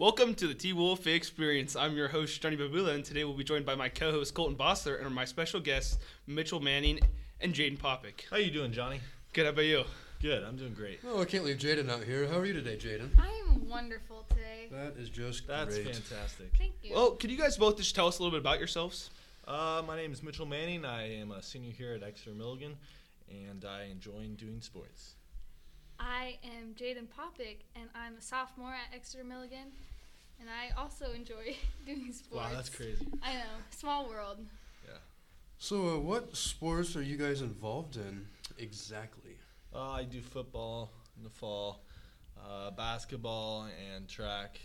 Welcome to the T Wolf Experience. I'm your host, Johnny Babula, and today we'll be joined by my co host, Colton Bossler, and my special guests, Mitchell Manning and Jaden Popick. How you doing, Johnny? Good, how about you? Good. I'm doing great. Oh, I can't leave Jaden out here. How are you today, Jaden? I'm wonderful today. That is just That's great. fantastic. Thank you. Well, could you guys both just tell us a little bit about yourselves? Uh, my name is Mitchell Manning. I am a senior here at Exeter Milligan, and I enjoy doing sports. I am Jaden Popick, and I'm a sophomore at Exeter Milligan, and I also enjoy doing sports. Wow, that's crazy. I know, small world. Yeah. So, uh, what sports are you guys involved in exactly? Uh, I do football in the fall, uh, basketball, and track.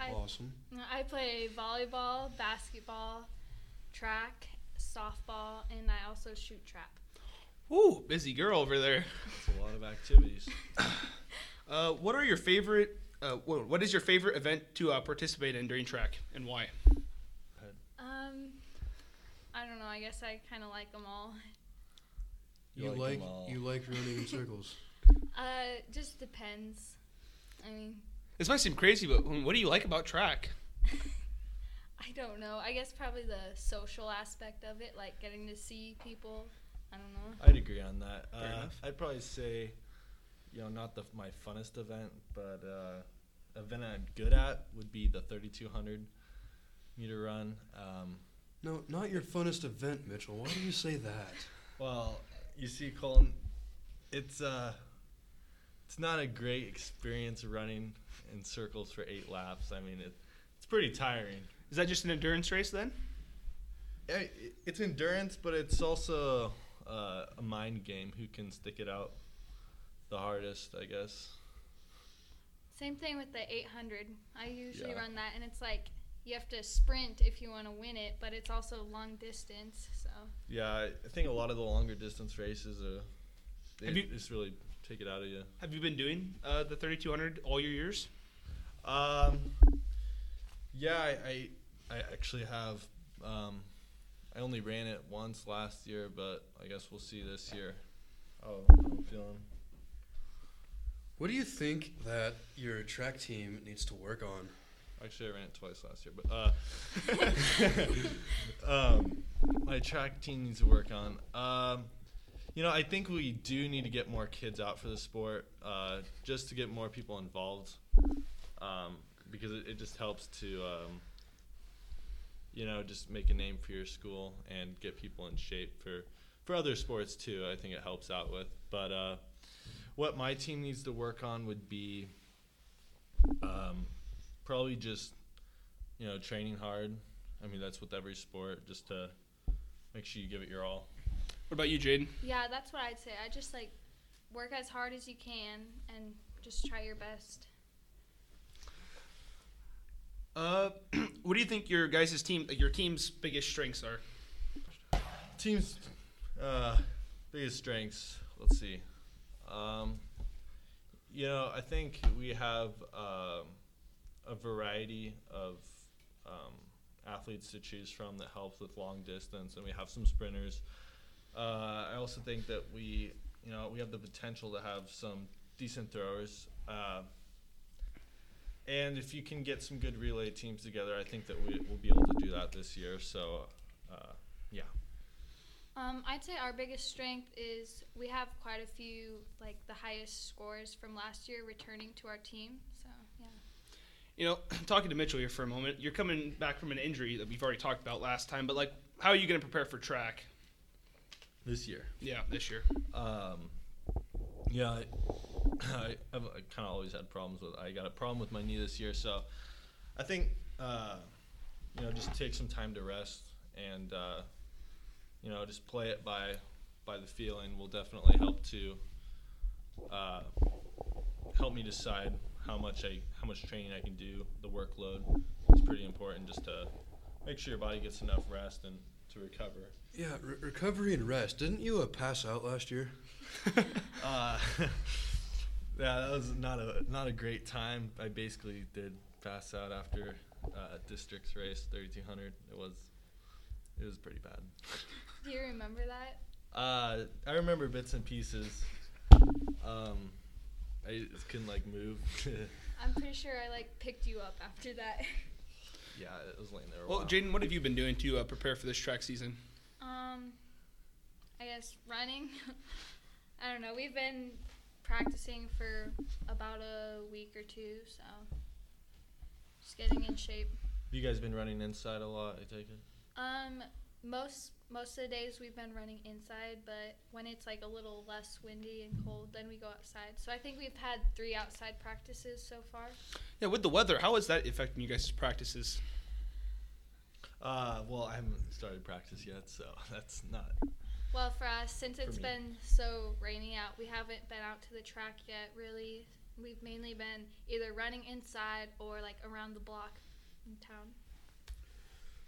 I, awesome. I play volleyball, basketball, track, softball, and I also shoot trap. Ooh, busy girl over there. It's a lot of activities. Uh, what are your favorite? Uh, what is your favorite event to uh, participate in during track, and why? Um, I don't know. I guess I kind of like them all. You You, like like, 'em all. you like running in circles. Uh, just depends. I mean, This might seem crazy, but what do you like about track? I don't know. I guess probably the social aspect of it, like getting to see people. I don't know. I'd agree on that. Fair Uh, enough. I'd probably say, you know, not the my funnest event, but uh, event I'm good at would be the 3200 meter run. Um, No, not your funnest event, Mitchell. Why do you say that? Well, you see, Colin, it's uh, it's not a great experience running in circles for eight laps. I mean, it, it's pretty tiring. Is that just an endurance race then? I- It's endurance, but it's also uh, a mind game. Who can stick it out the hardest? I guess. Same thing with the 800. I usually Yeah. run that, and it's like you have to sprint if you want to win it, but it's also long distance. So Yeah, I I think a lot of the longer distance races are. They Have you- just really take it out of you. Have you been doing uh, the 3200 all your years? Um, yeah, I, I, I actually have. Um, I only ran it once last year, but I guess we'll see this year. Oh, I'm feeling. What do you think that your track team needs to work on? Actually, I ran it twice last year, but uh, um, my track team needs to work on. Um, you know, I think we do need to get more kids out for the sport, uh, just to get more people involved, um, because it, it just helps to, um, you know, just make a name for your school and get people in shape for for other sports too. I think it helps out with. But uh, what my team needs to work on would be. Um, probably just you know training hard. I mean that's with every sport, just to make sure you give it your all. What about you, Jaden? yeah, that's what I'd say. I just like work as hard as you can and just try your best. Uh, what do you think your guys' team, your team's biggest strengths are? Team's uh, biggest strengths. Let's see. Um, you know, I think we have um, a variety of um, athletes to choose from that helps with long distance, and we have some sprinters. Uh, I also think that we, you know, we have the potential to have some decent throwers. Uh, and if you can get some good relay teams together, I think that we will be able to do that this year. So, uh, yeah. Um, I'd say our biggest strength is we have quite a few like the highest scores from last year returning to our team. So yeah. You know, talking to Mitchell here for a moment, you're coming back from an injury that we've already talked about last time, but like, how are you going to prepare for track? This year. Yeah, this year. Um, yeah, I, I've kind of always had problems with. I got a problem with my knee this year, so I think uh, you know just take some time to rest and uh, you know just play it by by the feeling will definitely help to uh, help me decide how much I how much training I can do. The workload is pretty important just to make sure your body gets enough rest and to recover. Yeah, re- recovery and rest. Didn't you uh, pass out last year? Uh, yeah, that was not a not a great time. I basically did pass out after uh, districts race 3200. It was it was pretty bad. Do you remember that? Uh, I remember bits and pieces. Um, I just couldn't like move. I'm pretty sure I like picked you up after that. Yeah, it was laying there. A Well, while. Jaden, what have you been doing to uh, prepare for this track season? Um, I guess running. I don't know. We've been practicing for about a week or two, so just getting in shape. you guys been running inside a lot. I take it. Um, most most of the days we've been running inside, but when it's like a little less windy and cold, then we go outside. So I think we've had three outside practices so far. Yeah, with the weather, how is that affecting you guys' practices? Uh, well, I haven't started practice yet, so that's not. Well, for us, since For it's me. been so rainy out, we haven't been out to the track yet. Really, we've mainly been either running inside or like around the block in town.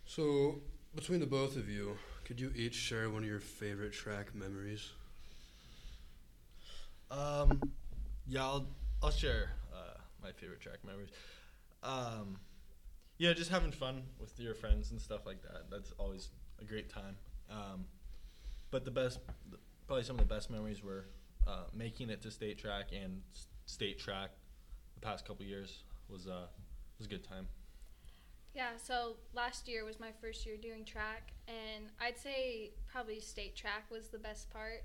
So, between the both of you, could you each share one of your favorite track memories? Um, yeah, I'll I'll share uh, my favorite track memories. Um, yeah, just having fun with your friends and stuff like that. That's always a great time. Um, but the best, probably some of the best memories were uh, making it to state track and s- state track. The past couple years was uh was a good time. Yeah, so last year was my first year doing track, and I'd say probably state track was the best part.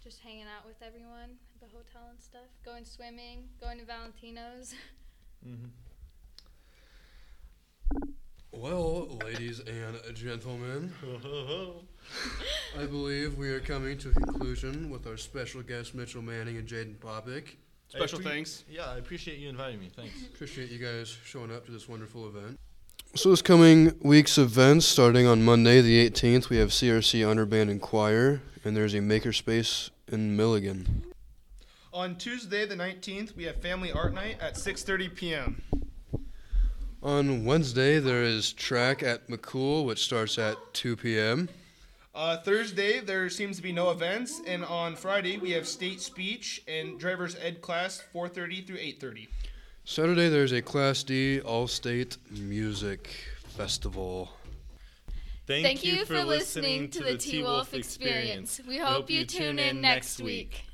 Just hanging out with everyone at the hotel and stuff, going swimming, going to Valentino's. Mm-hmm. Well, ladies and gentlemen, I believe we are coming to a conclusion with our special guests Mitchell Manning and Jaden Popick. Special I appre- thanks. Yeah, I appreciate you inviting me. Thanks. Appreciate you guys showing up to this wonderful event. So this coming week's events, starting on Monday the 18th, we have CRC Underband Band and Choir, and there's a makerspace in Milligan. On Tuesday, the 19th, we have Family Art Night at 6:30 p.m. On Wednesday, there is track at McCool, which starts at 2 p.m. Uh, Thursday, there seems to be no events, and on Friday, we have state speech and driver's ed class 4:30 through 8:30. Saturday, there's a Class D All-State Music Festival. Thank, you for listening to the T Wolf Experience. We hope you tune in next week.